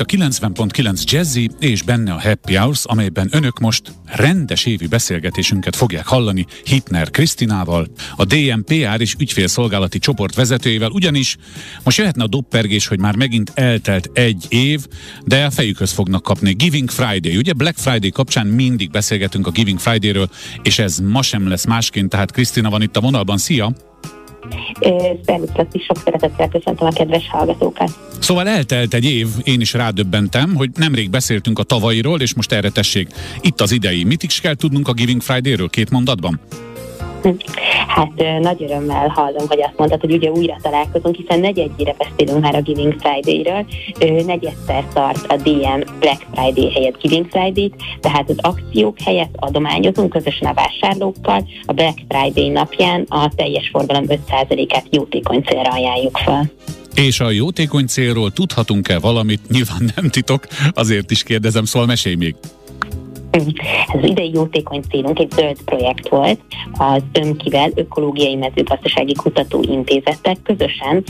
itt a 90.9 Jazzy és benne a Happy Hours, amelyben önök most rendes évi beszélgetésünket fogják hallani Hitner Krisztinával, a DMPR és ügyfélszolgálati csoport vezetőjével, ugyanis most jöhetne a doppergés, hogy már megint eltelt egy év, de a fejükhöz fognak kapni. Giving Friday, ugye Black Friday kapcsán mindig beszélgetünk a Giving Friday-ről, és ez ma sem lesz másként, tehát Krisztina van itt a vonalban, szia! Szervusztok is sok szeretettel köszöntöm a kedves hallgatókat. Szóval eltelt egy év, én is rádöbbentem, hogy nemrég beszéltünk a tavalyiról, és most erre tessék, itt az idei. Mit is kell tudnunk a Giving Friday-ről két mondatban? Hát nagy örömmel hallom, hogy azt mondtad, hogy ugye újra találkozunk, hiszen negyedjére beszélünk már a Giving Friday-ről. Negyedszer tart a DM Black Friday helyett Giving Friday-t, tehát az akciók helyett adományozunk közösen a vásárlókkal. A Black Friday napján a teljes forgalom 5%-át jótékony célra ajánljuk fel. És a jótékony célról tudhatunk-e valamit? Nyilván nem titok, azért is kérdezem, szóval mesélj még. Ez az idei jótékony célunk egy zöld projekt volt, az Ömkivel Ökológiai Mezőgazdasági Kutatóintézettel közösen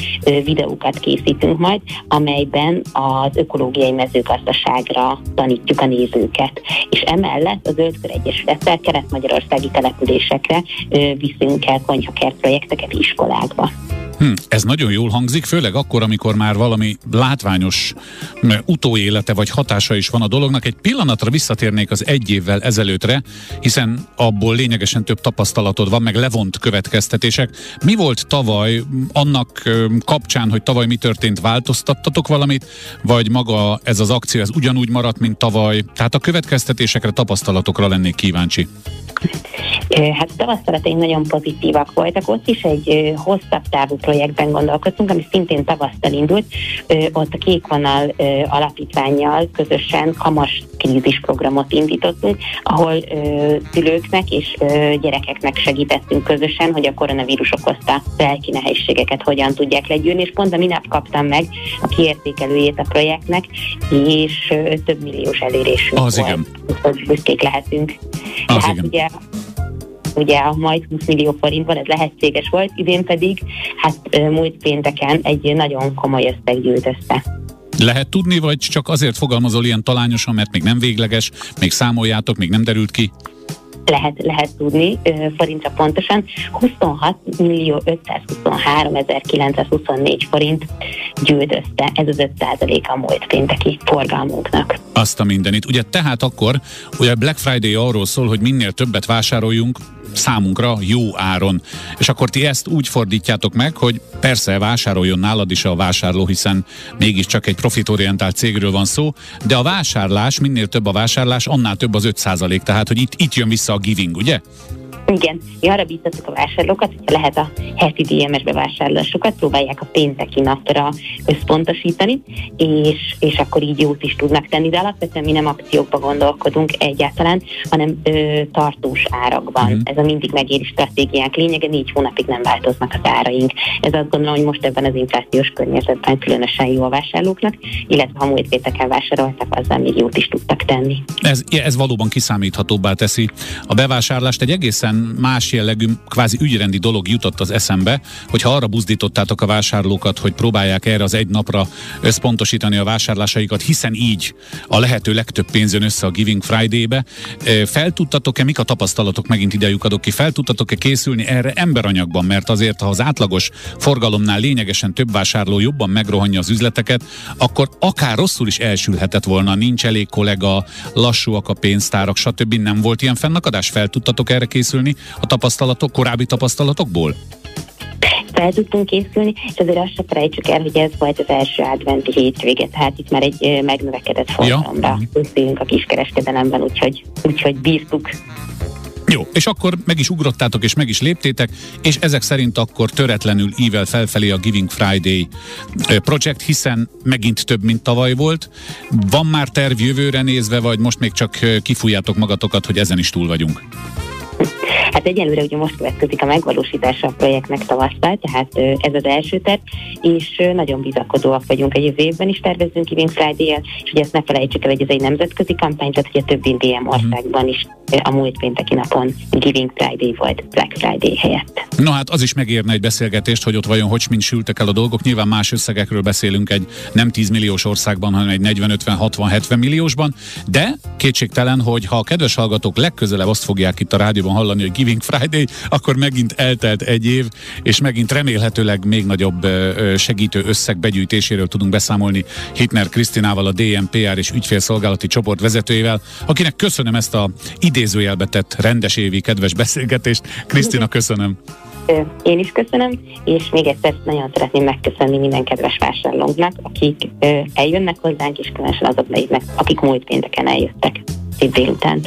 videókat készítünk majd, amelyben az ökológiai mezőgazdaságra tanítjuk a nézőket. És emellett a Zöldkör Egyesülettel kelet-magyarországi településekre viszünk el konyhakert projekteket iskolákba. Hm, ez nagyon jól hangzik, főleg akkor, amikor már valami látványos utóélete vagy hatása is van a dolognak. Egy pillanatra visszatérnék az egy évvel ezelőttre, hiszen abból lényegesen több tapasztalatod van, meg levont következtetések. Mi volt tavaly annak kapcsán, hogy tavaly mi történt, változtattatok valamit, vagy maga ez az akció, ez ugyanúgy maradt, mint tavaly? Tehát a következtetésekre, tapasztalatokra lennék kíváncsi. Hát tapasztalataink nagyon pozitívak voltak. Ott is egy hosszabb távú projektben gondolkodtunk, ami szintén tavasztal indult. Ott a Kék Vonal alapítványjal közösen kamas krízisprogramot indítottunk, ahol szülőknek és gyerekeknek segítettünk közösen, hogy a koronavírus okozta lelki nehézségeket hogyan tudják legyűrni, és pont a minap kaptam meg a kiértékelőjét a projektnek, és több milliós elérésünk Az volt. igen. Büszkék lehetünk. Az Tehát igen. ugye ugye a majd 20 millió forintban ez lehetséges volt, idén pedig hát múlt pénteken egy nagyon komoly összeg gyűlt össze. Lehet tudni, vagy csak azért fogalmazol ilyen talányosan, mert még nem végleges, még számoljátok, még nem derült ki? lehet, lehet tudni forintra pontosan. 26 millió 523 924 forint gyűlt össze. Ez az 5 a múlt pénteki forgalmunknak. Azt a mindenit. Ugye tehát akkor, ugye Black Friday arról szól, hogy minél többet vásároljunk, számunkra jó áron. És akkor ti ezt úgy fordítjátok meg, hogy persze vásároljon nálad is a vásárló, hiszen mégiscsak egy profitorientált cégről van szó, de a vásárlás, minél több a vásárlás, annál több az 5 tehát hogy itt, itt jön vissza a giving, ugye? Igen, mi arra bíztatok a vásárlókat, hogyha lehet a heti DMS bevásárlásokat, próbálják a pénteki napra összpontosítani, és, és akkor így jót is tudnak tenni, de alapvetően mi nem akciókba gondolkodunk egyáltalán, hanem ö, tartós árakban. Uh-huh. Ez a mindig megéri stratégiánk lényege, négy hónapig nem változnak az áraink. Ez azt gondolom, hogy most ebben az inflációs környezetben különösen jó a vásárlóknak, illetve ha múlt pénteken vásároltak, azzal még jót is tudtak tenni. Ez, ez valóban kiszámíthatóbbá teszi a bevásárlást. Egy egészen más jellegű, kvázi ügyrendi dolog jutott az eszembe, hogyha arra buzdítottátok a vásárlókat, hogy próbálják erre az egy napra összpontosítani a vásárlásaikat, hiszen így a lehető legtöbb pénz jön össze a Giving Friday-be. Fel tudtatok-e, mik a tapasztalatok, megint idejük adok ki, fel tudtatok-e készülni erre emberanyagban, mert azért, ha az átlagos forgalomnál lényegesen több vásárló jobban megrohanja az üzleteket, akkor akár rosszul is elsülhetett volna, nincs elég kollega, lassúak a pénztárak, stb. Nem volt ilyen fennakadás? Fel tudtatok erre készülni? Készülni a tapasztalatok, korábbi tapasztalatokból? fel tudtunk készülni, és azért azt se felejtsük el, hogy ez volt az első adventi hétvége, tehát itt már egy megnövekedett forgalomra ja. a kiskereskedelemben, úgyhogy, úgyhogy bírtuk jó, és akkor meg is ugrottátok, és meg is léptétek, és ezek szerint akkor töretlenül ível felfelé a Giving Friday projekt, hiszen megint több, mint tavaly volt. Van már terv jövőre nézve, vagy most még csak kifújjátok magatokat, hogy ezen is túl vagyunk? Hát egyelőre ugye most következik a megvalósítása a projektnek tavasszal, tehát ez az első terv, és nagyon bizakodóak vagyunk jövő évben is tervezünk Giving friday és ugye ezt ne felejtsük el, hogy ez egy nemzetközi kampány, tehát ugye több mhm. országban is a múlt pénteki napon Giving Friday volt Black Friday helyett. No hát az is megérne egy beszélgetést, hogy ott vajon hogy mind sültek el a dolgok. Nyilván más összegekről beszélünk egy nem 10 milliós országban, hanem egy 40, 50, 60, 70 milliósban, de kétségtelen, hogy ha a kedves hallgatók legközelebb azt fogják itt a rádióban hallani, hogy Giving Friday, akkor megint eltelt egy év, és megint remélhetőleg még nagyobb segítő összeg begyűjtéséről tudunk beszámolni Hitner Krisztinával, a DMPR és ügyfélszolgálati csoport vezetőjével, akinek köszönöm ezt a idézőjelbe tett rendes évi kedves beszélgetést. Krisztina, köszönöm. Én is köszönöm, és még egyszer nagyon szeretném megköszönni minden kedves vásárlónknak, akik eljönnek hozzánk, és különösen azoknak, akik múlt pénteken eljöttek szép délutánt.